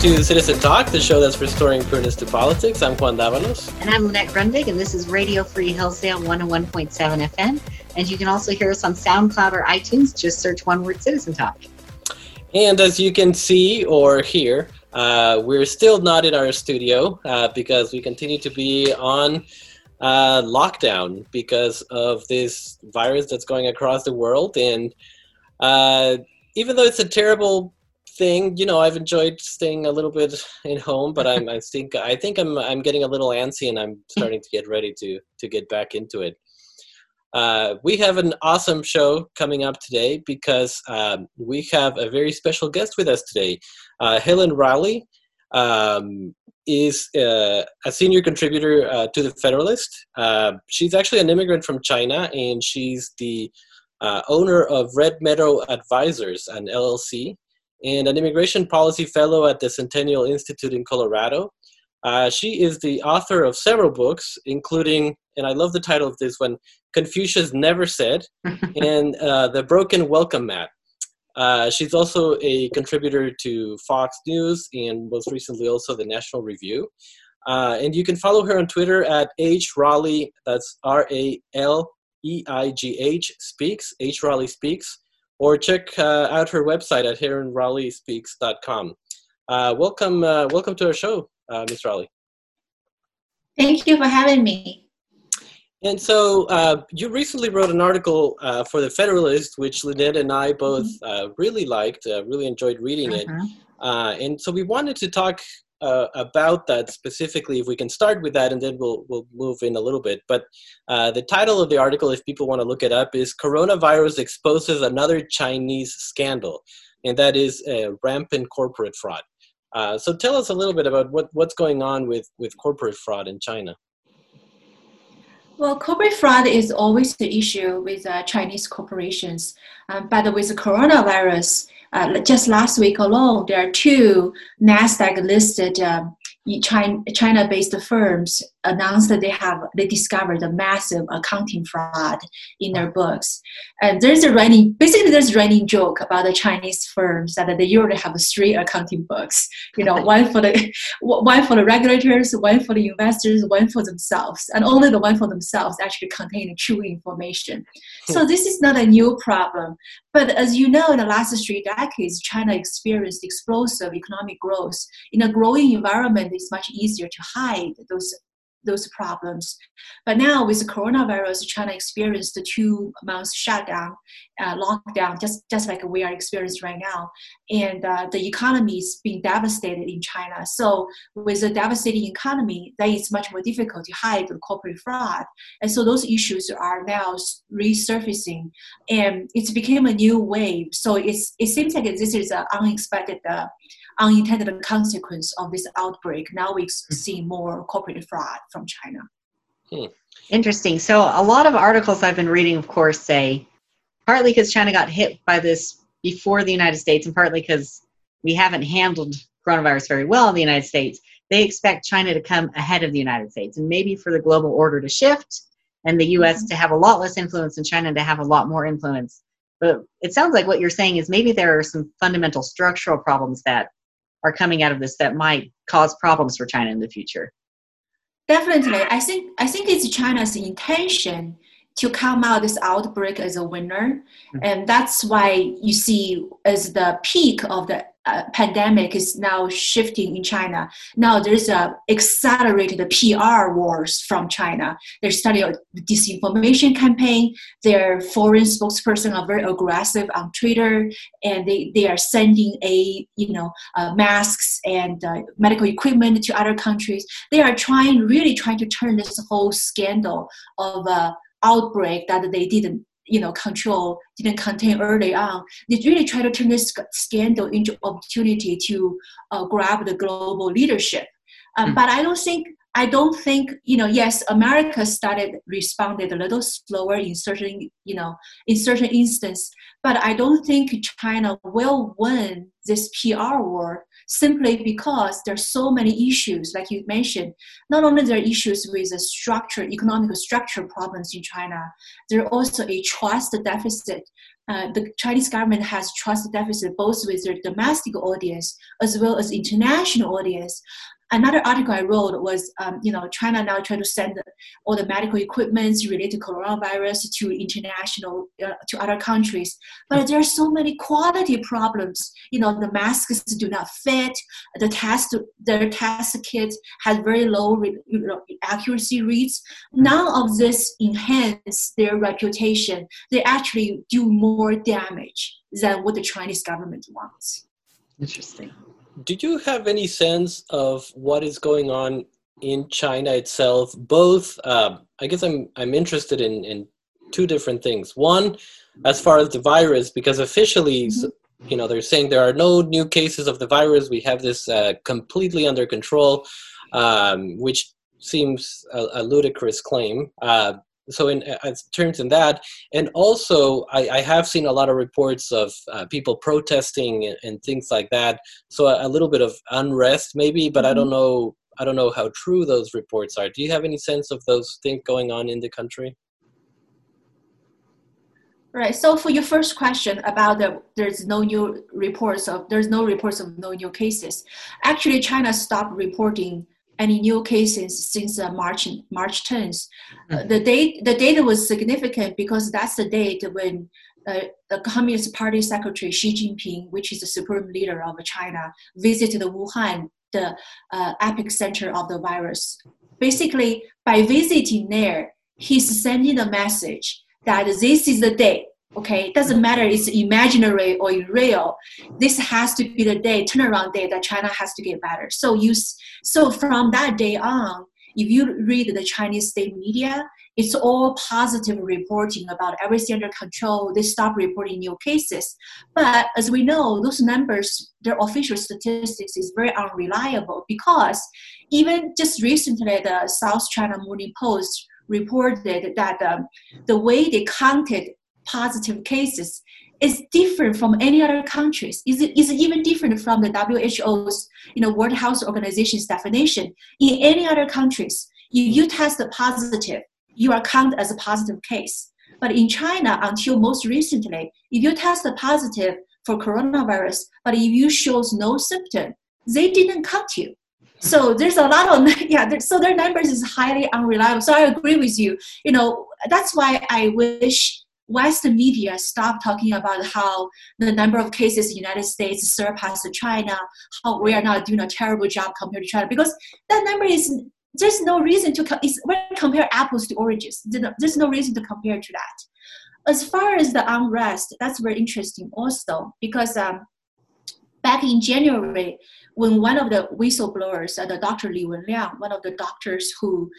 to Citizen Talk, the show that's restoring prudence to politics. I'm Juan Davalos. And I'm Lynette Grundig, and this is Radio Free Hillsdale 101.7 FM. And you can also hear us on SoundCloud or iTunes. Just search one word Citizen Talk. And as you can see or hear, uh, we're still not in our studio uh, because we continue to be on uh, lockdown because of this virus that's going across the world. And uh, even though it's a terrible thing, you know, I've enjoyed staying a little bit in home, but I'm, I think I think I'm I'm getting a little antsy, and I'm starting to get ready to to get back into it. Uh, we have an awesome show coming up today because um, we have a very special guest with us today. Uh, Helen Raleigh um, is uh, a senior contributor uh, to the Federalist. Uh, she's actually an immigrant from China, and she's the uh, owner of Red Meadow Advisors, an LLC, and an immigration policy fellow at the Centennial Institute in Colorado. Uh, she is the author of several books, including, and I love the title of this one, Confucius Never Said, and uh, The Broken Welcome Mat. Uh, she's also a contributor to Fox News and most recently also the National Review. Uh, and you can follow her on Twitter at H Raleigh, that's R A L E I G H Speaks, H Raleigh Speaks, or check uh, out her website at HelenRaleighSpeaks.com. Uh, welcome, uh, welcome to our show, uh, Ms. Raleigh. Thank you for having me. And so uh, you recently wrote an article uh, for the Federalist, which Lynette and I both mm-hmm. uh, really liked, uh, really enjoyed reading it. Mm-hmm. Uh, and so we wanted to talk uh, about that specifically. If we can start with that, and then we'll we'll move in a little bit. But the title of the article, if people want to look it up, is "Coronavirus Exposes Another Chinese Scandal," and that is rampant corporate fraud. so tell us a little bit about what, what's going on with, with corporate fraud in China. Well, corporate fraud is always the issue with uh, Chinese corporations. Um, but with the coronavirus, uh, just last week alone, there are two NASDAQ listed um, China-based firms announced that they have they discovered a massive accounting fraud in their books, and there's a running basically there's a running joke about the Chinese firms that they usually have three accounting books. You know, one for the one for the regulators, one for the investors, one for themselves, and only the one for themselves actually contain true information. So hmm. this is not a new problem, but as you know, in the last three decades, China experienced explosive economic growth in a growing environment it's much easier to hide those those problems. But now with the coronavirus, China experienced the two months shutdown, uh, lockdown, just, just like we are experiencing right now. And uh, the economy is being devastated in China. So with a devastating economy, that is much more difficult to hide the corporate fraud. And so those issues are now resurfacing and it's became a new wave. So it's, it seems like this is an unexpected uh, unintended consequence of this outbreak. Now we hmm. see more corporate fraud from China. Hmm. Interesting. So a lot of articles I've been reading, of course, say partly because China got hit by this before the United States, and partly because we haven't handled coronavirus very well in the United States. They expect China to come ahead of the United States, and maybe for the global order to shift, and the U.S. Mm-hmm. to have a lot less influence, and China to have a lot more influence. But it sounds like what you're saying is maybe there are some fundamental structural problems that are coming out of this that might cause problems for China in the future? Definitely, I think I think it's China's intention to come out this outbreak as a winner, mm-hmm. and that's why you see as the peak of the uh, pandemic is now shifting in China. Now there's a accelerated PR wars from China. They're starting a disinformation campaign. Their foreign spokesperson are very aggressive on Twitter, and they, they are sending a you know uh, masks and uh, medical equipment to other countries. They are trying really trying to turn this whole scandal of uh, outbreak that they didn't you know control didn't contain early on. They really try to turn this scandal into opportunity to uh, grab the global leadership. Um, mm. But I don't think I don't think you know. Yes, America started responded a little slower in certain you know in certain instance, but I don't think China will win this PR war simply because there are so many issues, like you mentioned. Not only there are issues with the structure, economic structure problems in China, there are also a trust deficit uh, the Chinese government has trust deficit both with their domestic audience as well as international audience another article I wrote was, um, you know, China now trying to send all the medical equipments related to coronavirus to international, uh, to other countries. But there are so many quality problems. You know, the masks do not fit. The test, their test kits has very low re, accuracy rates. None of this enhance their reputation. They actually do more damage than what the Chinese government wants. Interesting do you have any sense of what is going on in China itself? Both, uh, I guess I'm I'm interested in in two different things. One, as far as the virus, because officially, mm-hmm. you know, they're saying there are no new cases of the virus. We have this uh, completely under control, um, which seems a, a ludicrous claim. Uh, so in, uh, in terms in that and also I, I, have seen a lot of reports of uh, people protesting and, and, things like that so a, a, little bit of unrest maybe but mm-hmm. i don't mm-hmm. know i don't know how true those reports are do you have any sense of those things going on in the country Right. So for your first question about the there's no new reports of there's no reports of no new cases. Actually, China stopped reporting any new cases since uh, March March 10th. Uh, mm-hmm. the date the data was significant because that's the date when uh, the Communist Party Secretary Xi Jinping, which is the supreme leader of China, visited Wuhan, the uh, epicenter of the virus. Basically, by visiting there, he's sending a message that this is the day okay it doesn't matter it's imaginary or real. This has to be the day turnaround day that china has to get better. So you so from that day on if you read the chinese state media it's all positive reporting about everything under control. They stop reporting new cases. But as we know those numbers their official statistics is very unreliable because even just recently the south china morning post reported that um, the way they counted positive cases is different from any other countries. Is is even different from the WHO's, you know, World Health Organization's definition. In any other countries, if you test positive, you are counted as a positive case. But in China, until most recently, if you test positive for coronavirus, but if you shows no symptom, they didn't count you. So there's a lot of yeah. So their numbers is highly unreliable. So I agree with you. You know that's why I wish Western media stop talking about how the number of cases in the United States surpass China, how we are not doing a terrible job compared to China, because that number is there's no reason to it's, when compare apples to oranges. There's no reason to compare to that. As far as the unrest, that's very interesting also because um, back in January, when one of the whistleblowers, uh, the Dr. Li Wenliang, one of the doctors who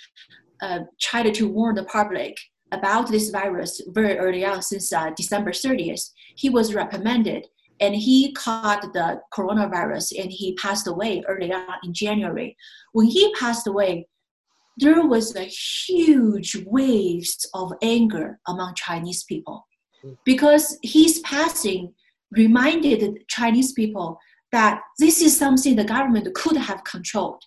uh, tried to warn the public about this virus very early on, since uh, December 30th. He was reprimanded and he caught the coronavirus and he passed away early on in January. When he passed away, there was a huge waves of anger among Chinese people because his passing reminded Chinese people that this is something the government could have controlled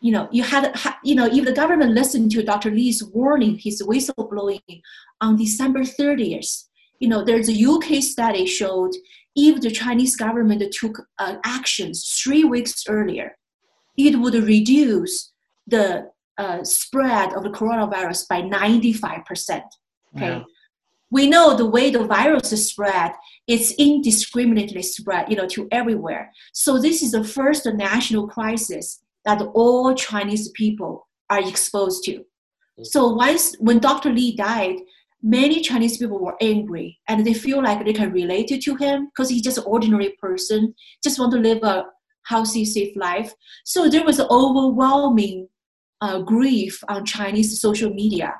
you know, you had, you know, if the government listened to Dr. Li's warning, his whistleblowing on December 30th, you know, there's a UK study showed if the Chinese government took uh, actions three weeks earlier, it would reduce the uh, spread of the coronavirus by 95%. Okay. We know the way the virus is spread, it's indiscriminately spread, you know, to everywhere. So this is the first national crisis that all Chinese people are exposed to. Mm. So once when Dr. Li died, many Chinese people were angry and they feel like they can relate to him because he's just an ordinary person, just want to live a healthy, safe life. So there was overwhelming uh, grief on Chinese social media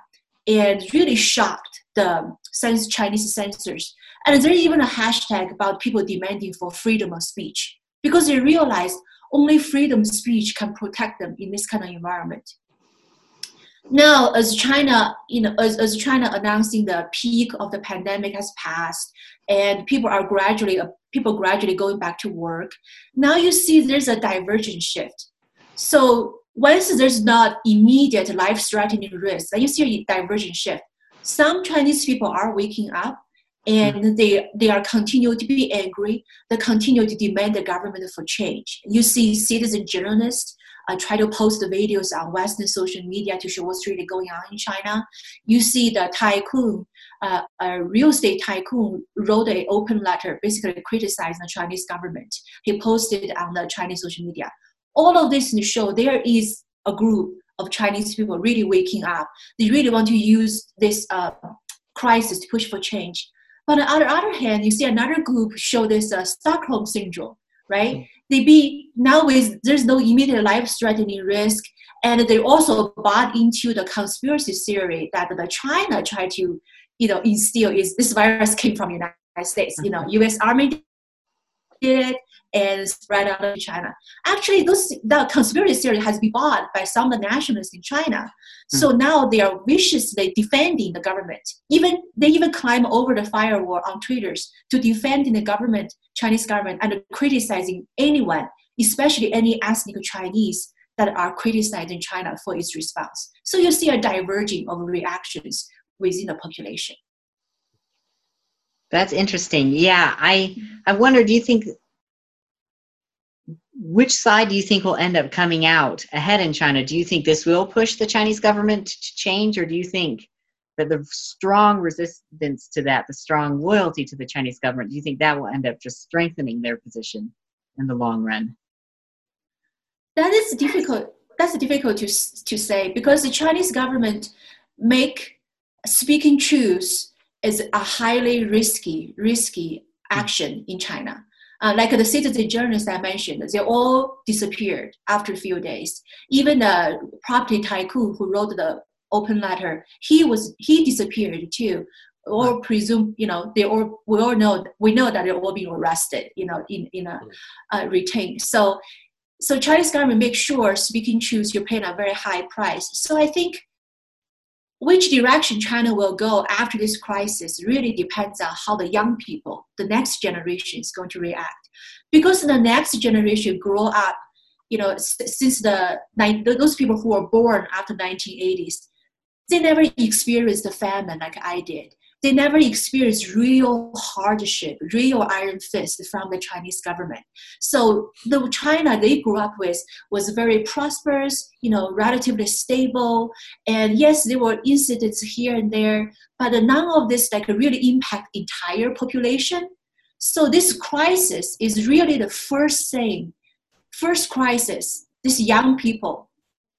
and really shocked the sense Chinese censors. And there's even a hashtag about people demanding for freedom of speech because they realized only freedom of speech can protect them in this kind of environment. Now, as China, you know, as, as China announcing the peak of the pandemic has passed, and people are gradually people gradually going back to work, now you see there's a divergent shift. So once there's not immediate life-threatening risk, then you see a divergent shift. Some Chinese people are waking up and they they are continue to be angry. They continue to demand the government for change. You see, citizen journalists uh, try to post the videos on Western social media to show what's really going on in China. You see the tycoon, uh, a real estate tycoon, wrote an open letter basically criticizing the Chinese government. He posted on the Chinese social media. All of this to show there is a group of Chinese people really waking up. They really want to use this uh, crisis to push for change. But on the other hand, you see another group show this uh, Stockholm syndrome, right? Mm. They be now with there's no immediate life-threatening risk, and they also bought into the conspiracy theory that the China tried to, you know, instill is this virus came from United States. You know, U.S. Army it, and spread out of China. Actually, those the conspiracy theory has been bought by some of the nationalists in China. So mm. now they are viciously defending the government. Even they even climb over the firewall on Twitters to defend the government, Chinese government, and criticizing anyone, especially any ethnic Chinese that are criticizing China for its response. So you see a diverging of reactions within the population. That's interesting. Yeah, I I wonder. Do you think which side do you think will end up coming out ahead in China? Do you think this will push the Chinese government to change, or do you think that the strong resistance to that, the strong loyalty to the Chinese government, do you think that will end up just strengthening their position in the long run? That is difficult. That's difficult to to say because the Chinese government make speaking truth is a highly risky risky action in China uh, like the citizen journalists I mentioned, they all disappeared after a few days. Even the property tycoon who wrote the open letter, he was he disappeared too. Or presume, you know, they all we all know we know that they're all being arrested, you know, in in a uh, retained. So, so Chinese government make sure speaking truth, you're paying a very high price. So I think which direction China will go after this crisis really depends on how the young people, the next generation, is going to react. Because the next generation grow up, you know, since the those people who were born after 1980s, they never experienced the famine like I did they never experienced real hardship, real iron fist from the Chinese government. So the China they grew up with was very prosperous, you know, relatively stable. And yes, there were incidents here and there, but none of this like really impact entire population. So this crisis is really the first thing, first crisis, this young people,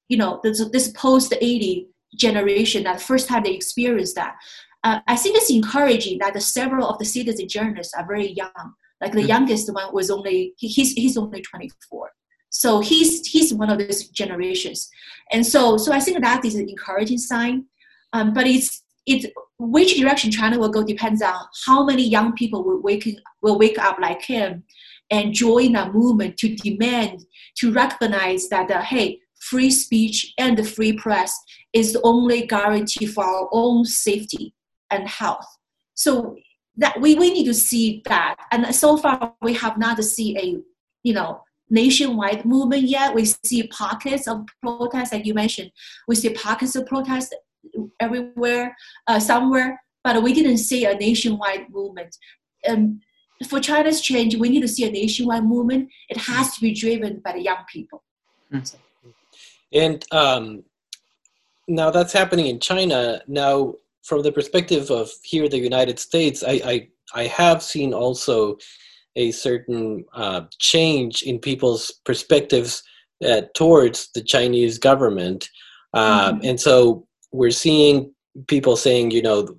you know, this, this post 80 generation that first time they experienced that uh, I think it's encouraging that several of the citizen journalists are very young. Like the mm-hmm. youngest one was only he's he's only 24. So he's he's one of those generations, and so so I think that is an encouraging sign. Um, but it's it which direction China will go depends on how many young people will wake will wake up like him and join a movement to demand to recognize that uh, hey free speech and the free press is the only guarantee for our own safety and health. So that we, we need to see that. And so far we have not seen a you know nationwide movement yet. We see pockets of protests, like you mentioned. We see pockets of protests everywhere, uh, somewhere, but we didn't see a nationwide movement. And for China's change, we need to see a nationwide movement. It has to be driven by the young people. Mm. And um, now that's happening in China. Now, from the perspective of here the United States, I I, I have seen also a certain uh, change in people's perspectives uh, towards the Chinese government, um, mm-hmm. and so we're seeing people saying, you know,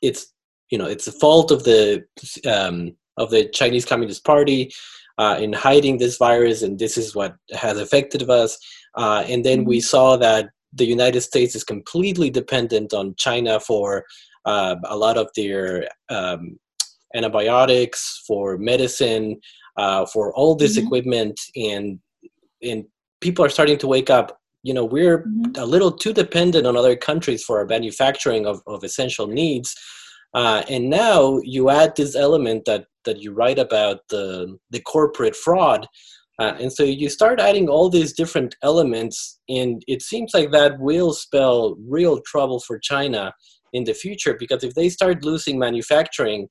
it's you know it's the fault of the um, of the Chinese Communist Party uh, in hiding this virus, and this is what has affected us. Uh, and then mm-hmm. we saw that the United States is completely dependent on China for uh, a lot of their um, antibiotics, for medicine, uh, for all this mm-hmm. equipment, and and people are starting to wake up. You know, we're mm-hmm. a little too dependent on other countries for our manufacturing of, of essential needs. Uh, and now you add this element that that you write about the the corporate fraud uh, and so you start adding all these different elements, and it seems like that will spell real trouble for China in the future because if they start losing manufacturing,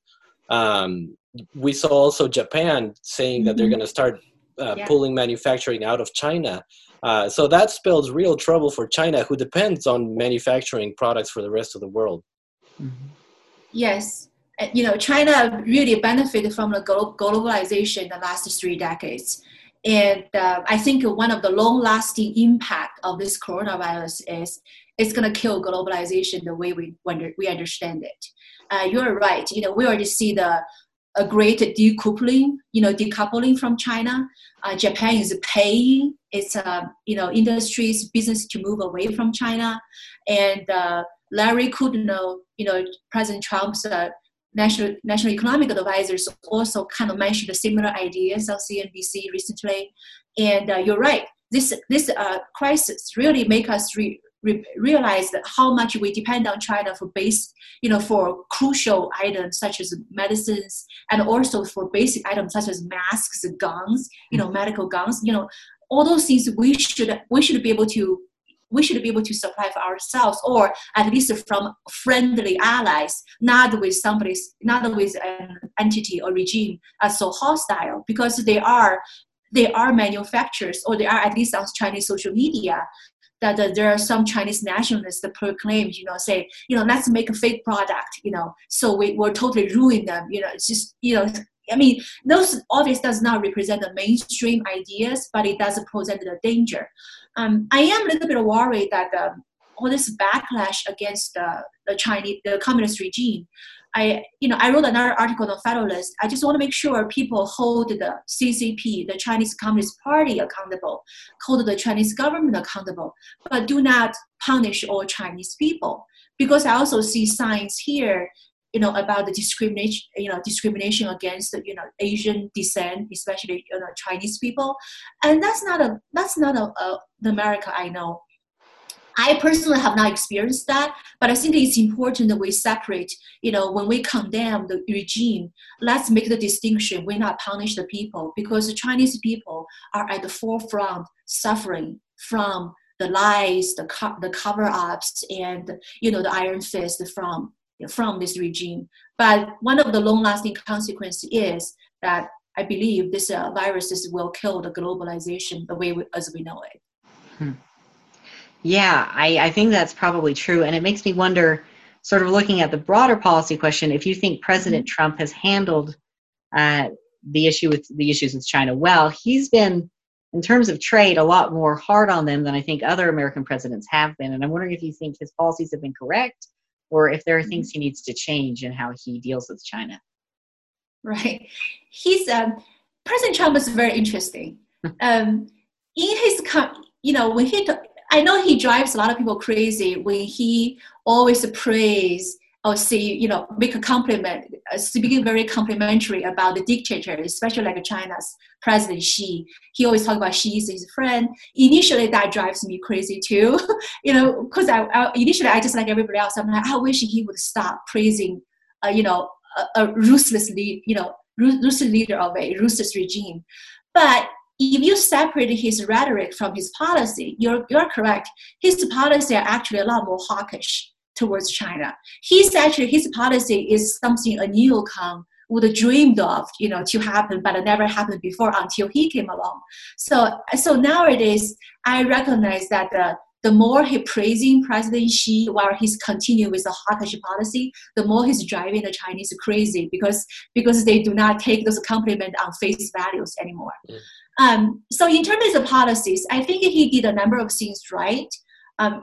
um, we saw also Japan saying mm-hmm. that they're mm-hmm. going to start uh, yeah. pulling manufacturing out of China. Uh, so that spells real trouble for China, who depends on manufacturing products for the rest of the world. Mm-hmm. Yes, you know, China really benefited from the globalization in the last three decades. And uh, I think one of the long-lasting impact of this coronavirus is it's going to kill globalization the way we we understand it. Uh, you're right. You know, we already see the a great decoupling, you know, decoupling from China. Uh, Japan is paying its, uh, you know, industries, business to move away from China. And uh, Larry Kudlow, you know, President Trump's uh, national national economic advisors also kind of mentioned similar ideas on CNBC recently. And uh, you're right. This this uh, crisis really make us re- re- realize that how much we depend on China for base, you know, for crucial items such as medicines, and also for basic items such as masks, guns, you know, medical guns. You know, all those things we should we should be able to we should be able to supply for ourselves or at least from friendly allies not with somebody's not with an entity or regime as so hostile because they are they are manufacturers or they are at least on chinese social media that uh, there are some Chinese nationalists that proclaim, you know, say, you know, let's make a fake product, you know, so we will totally ruin them. You know, it's just, you know, I mean, those obviously does not represent the mainstream ideas, but it does present the danger. Um, I am a little bit worried that um, all this backlash against uh, the Chinese, the communist regime I, you know, I wrote another article on Federalist. I just want to make sure people hold the CCP, the Chinese Communist Party, accountable, hold the Chinese government accountable, but do not punish all Chinese people. Because I also see signs here, you know, about the discrimination, you know, discrimination against, you know, Asian descent, especially you know Chinese people, and that's not a that's not a, a America I know. I personally have not experienced that, but I think it's important that we separate, you know, when we condemn the regime, let's make the distinction. We not punish the people because the Chinese people are at the forefront suffering from the lies, the, co- the cover-ups, and, you know, the iron fist from, from this regime. But one of the long-lasting consequences is that I believe this uh, viruses will kill the globalization the way we, as we know it. Hmm. Yeah, I, I think that's probably true. And it makes me wonder, sort of looking at the broader policy question, if you think President mm-hmm. Trump has handled uh, the issue with the issues with China well. He's been, in terms of trade, a lot more hard on them than I think other American presidents have been. And I'm wondering if you think his policies have been correct or if there are things mm-hmm. he needs to change in how he deals with China. Right. He's um, President Trump is very interesting. um, in his, you know, when he I know he drives a lot of people crazy when he always praise or say, you know, make a compliment, speaking very complimentary about the dictator, especially like China's President Xi. He always talk about Xi is his friend. Initially, that drives me crazy too, you know, because I, I, initially I just like everybody else. I'm like, I wish he would stop praising, uh, you know, a, a ruthless lead, you know, ruthless leader of a ruthless regime. But if you separate his rhetoric from his policy, you're, you're correct. His policy are actually a lot more hawkish towards China. He's actually, his policy is something a neocon would have dreamed of, you know, to happen, but it never happened before until he came along. So, so nowadays, I recognize that the, the more he praising President Xi while he's continuing with the hawkish policy, the more he's driving the Chinese crazy because because they do not take those compliments on face values anymore. Mm. Um, so in terms of policies, I think he did a number of things right. Um,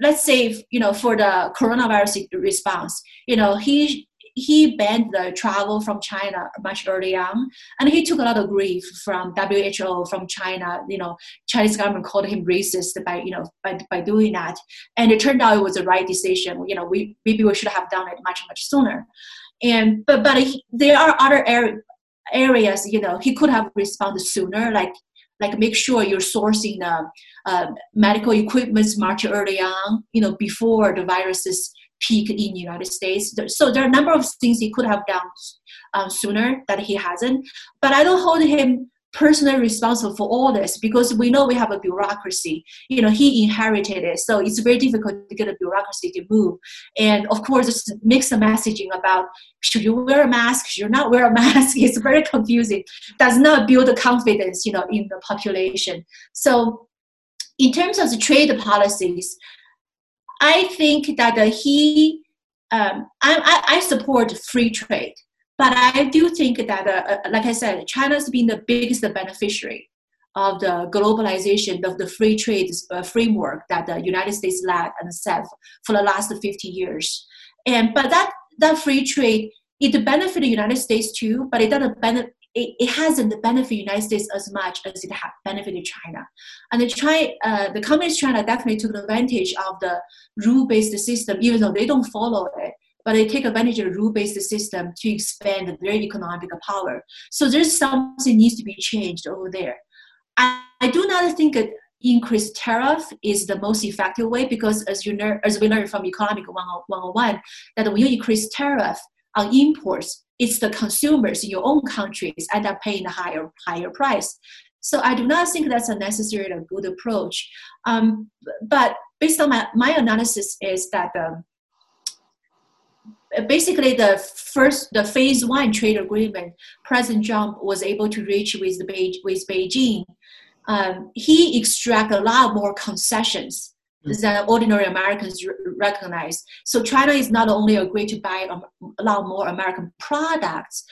let's say, you know, for the coronavirus response, you know, he he banned the travel from China much early on, and he took a lot of grief from WHO, from China. You know, Chinese government called him racist by you know by, by doing that, and it turned out it was the right decision. You know, we maybe we should have done it much much sooner. And but but he, there are other areas areas you know he could have responded sooner like like make sure you're sourcing the uh, medical equipment much early on you know before the viruses peak in the united states. So there are a number of things he could have done um, sooner that he hasn't. But i don't hold him personally responsible for all this because we know we have a bureaucracy. You know, he inherited it, so it's very difficult to get a bureaucracy to move. And of course, it's mixed messaging about should you wear a mask, should you not wear a mask. It's very confusing. Does not build confidence, you know, in the population. So, in terms of the trade policies, I think that he, um, I, I support free trade. But I do think that, uh, uh, like I said, China's been the biggest beneficiary of the globalization of the free trade uh, framework that the United States led and set for the last 50 years. And but that that free trade it benefited the United States too, but it doesn't benefit. It, it hasn't benefited the United States as much as it has benefited China, and the China, uh, the communist China definitely took advantage of the rule-based system, even though they don't follow it but they take advantage of rule-based system to expand their economic power. So there's something needs to be changed over there. I, I do not think that increased tariff is the most effective way because as you learn, as we learned from economic 101, that when you increase tariff on imports, it's the consumers in your own countries end up paying a higher higher price. So I do not think that's a necessary a good approach. Um, but based on my, my analysis is that um, basically the first the phase one trade agreement president trump was able to reach with the Beijing, with beijing um, he extract a lot more concessions mm. than ordinary americans recognize so china is not only agreed to buy a lot more american products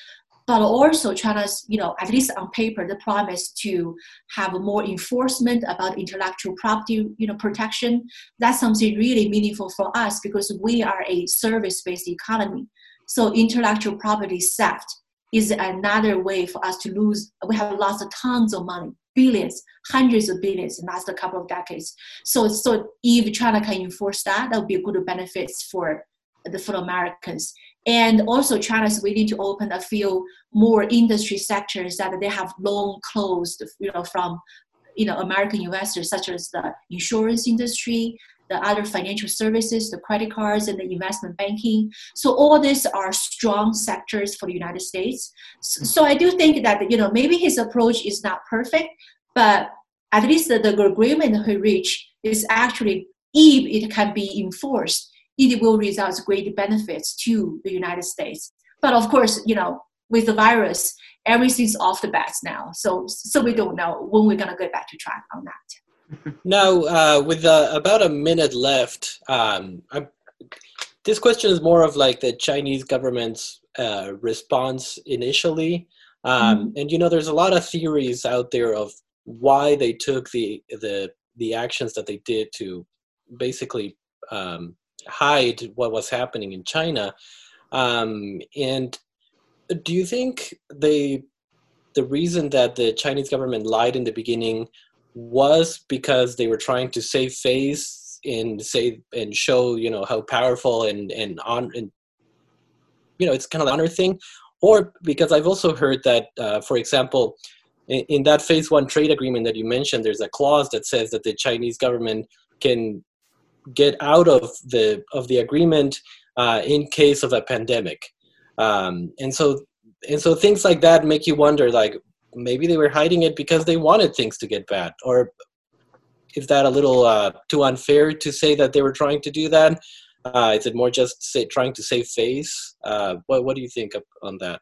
but also China's, you know, at least on paper, the promise to have more enforcement about intellectual property, you know, protection. That's something really meaningful for us because we are a service-based economy. So intellectual property theft is another way for us to lose. We have lost tons of money, billions, hundreds of billions in the last couple of decades. So, so if China can enforce that, that would be a good benefits for the for Americans. And also China is willing to open a few more industry sectors that they have long closed, you know, from you know American investors, such as the insurance industry, the other financial services, the credit cards, and the investment banking. So all these are strong sectors for the United States. So, I do think that you know maybe his approach is not perfect, but at least the, the agreement he reached is actually if it can be enforced it will result great benefits to the United States. But of course, you know, with the virus, everything's off the bats now. So, so we don't know when we're gonna get back to track on that. Now, uh, with uh, about a minute left, um, this question is more of like the Chinese government's uh, response initially. Um, mm-hmm. And you know, there's a lot of theories out there of why they took the the the actions that they did to basically um, hide what was happening in China. Um, and do you think they, the reason that the Chinese government lied in the beginning was because they were trying to save face and say and show you know how powerful and and on and you know it's kind of an honor thing, or because I've also heard that, uh, for example, in that phase one trade agreement that you mentioned, there's a clause that says that the Chinese government can get out of the of the agreement uh, in case of a pandemic. Um, and so and so things like that make you wonder like maybe they were hiding it because they wanted things to get bad or is that a little uh, too unfair to say that they were trying to do that? Uh, is it more just say, trying to save face? Uh, what, what do you think on that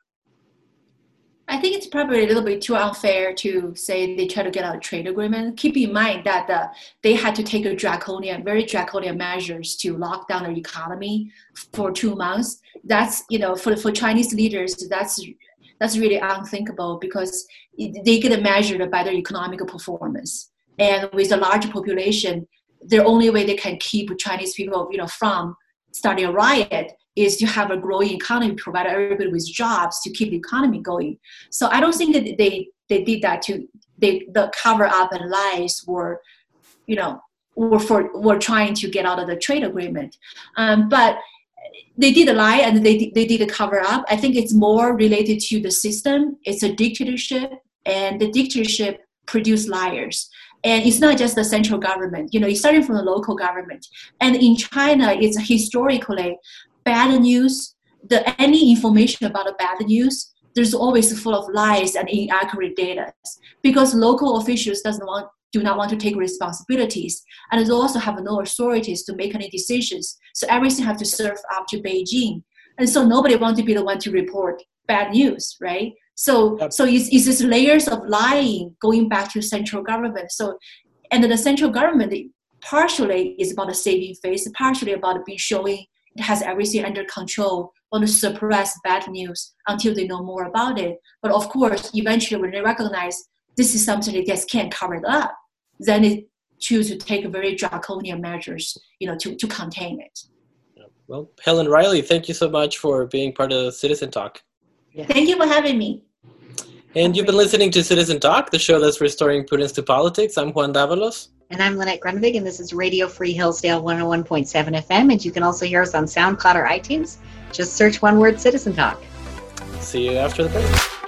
I think it's probably a little bit too unfair to say they try to get out a trade agreement. Keep in mind that they had to take a draconian, very draconian measures to lock down their economy for two months. That's you know for for Chinese leaders, that's that's really unthinkable because they get measured by their economic performance. And with a large population, the only way they can keep Chinese people you know from starting a riot is to have a growing economy, provide everybody with jobs to keep the economy going. So I don't think that they they did that to they the cover up and lies were, you know, were for were trying to get out of the trade agreement. Um, but they did a lie and they they did a cover up. I think it's more related to the system. It's a dictatorship, and the dictatorship produce liars and it's not just the central government you know it's starting from the local government and in china it's historically bad news, the any information about the bad news there's always full of lies and inaccurate data. Because local officials doesn't want do not want to take responsibilities and they also have no authorities to make any decisions. So everything have to serve up to beijing. And so nobody want to be the one to report bad news right? So yep. so it's, it's this layers of lying going back to central government. So and the central government partially is about the saving face partially about be showing has everything under control want to suppress bad news until they know more about it but of course eventually when they recognize this is something they just can't cover it up then they choose to take very draconian measures, you know, to, to contain it. Well, Helen Raleigh, thank you so much for being part of Citizen Talk. Yeah. Thank you for having me. And you've been listening to Citizen Talk, the show that's restoring prudence to politics. I'm Juan Davalos. And I'm Lynette Grunwig, and this is Radio Free Hillsdale 101.7 FM. And you can also hear us on SoundCloud or iTunes. Just search one word Citizen Talk. See you after the break.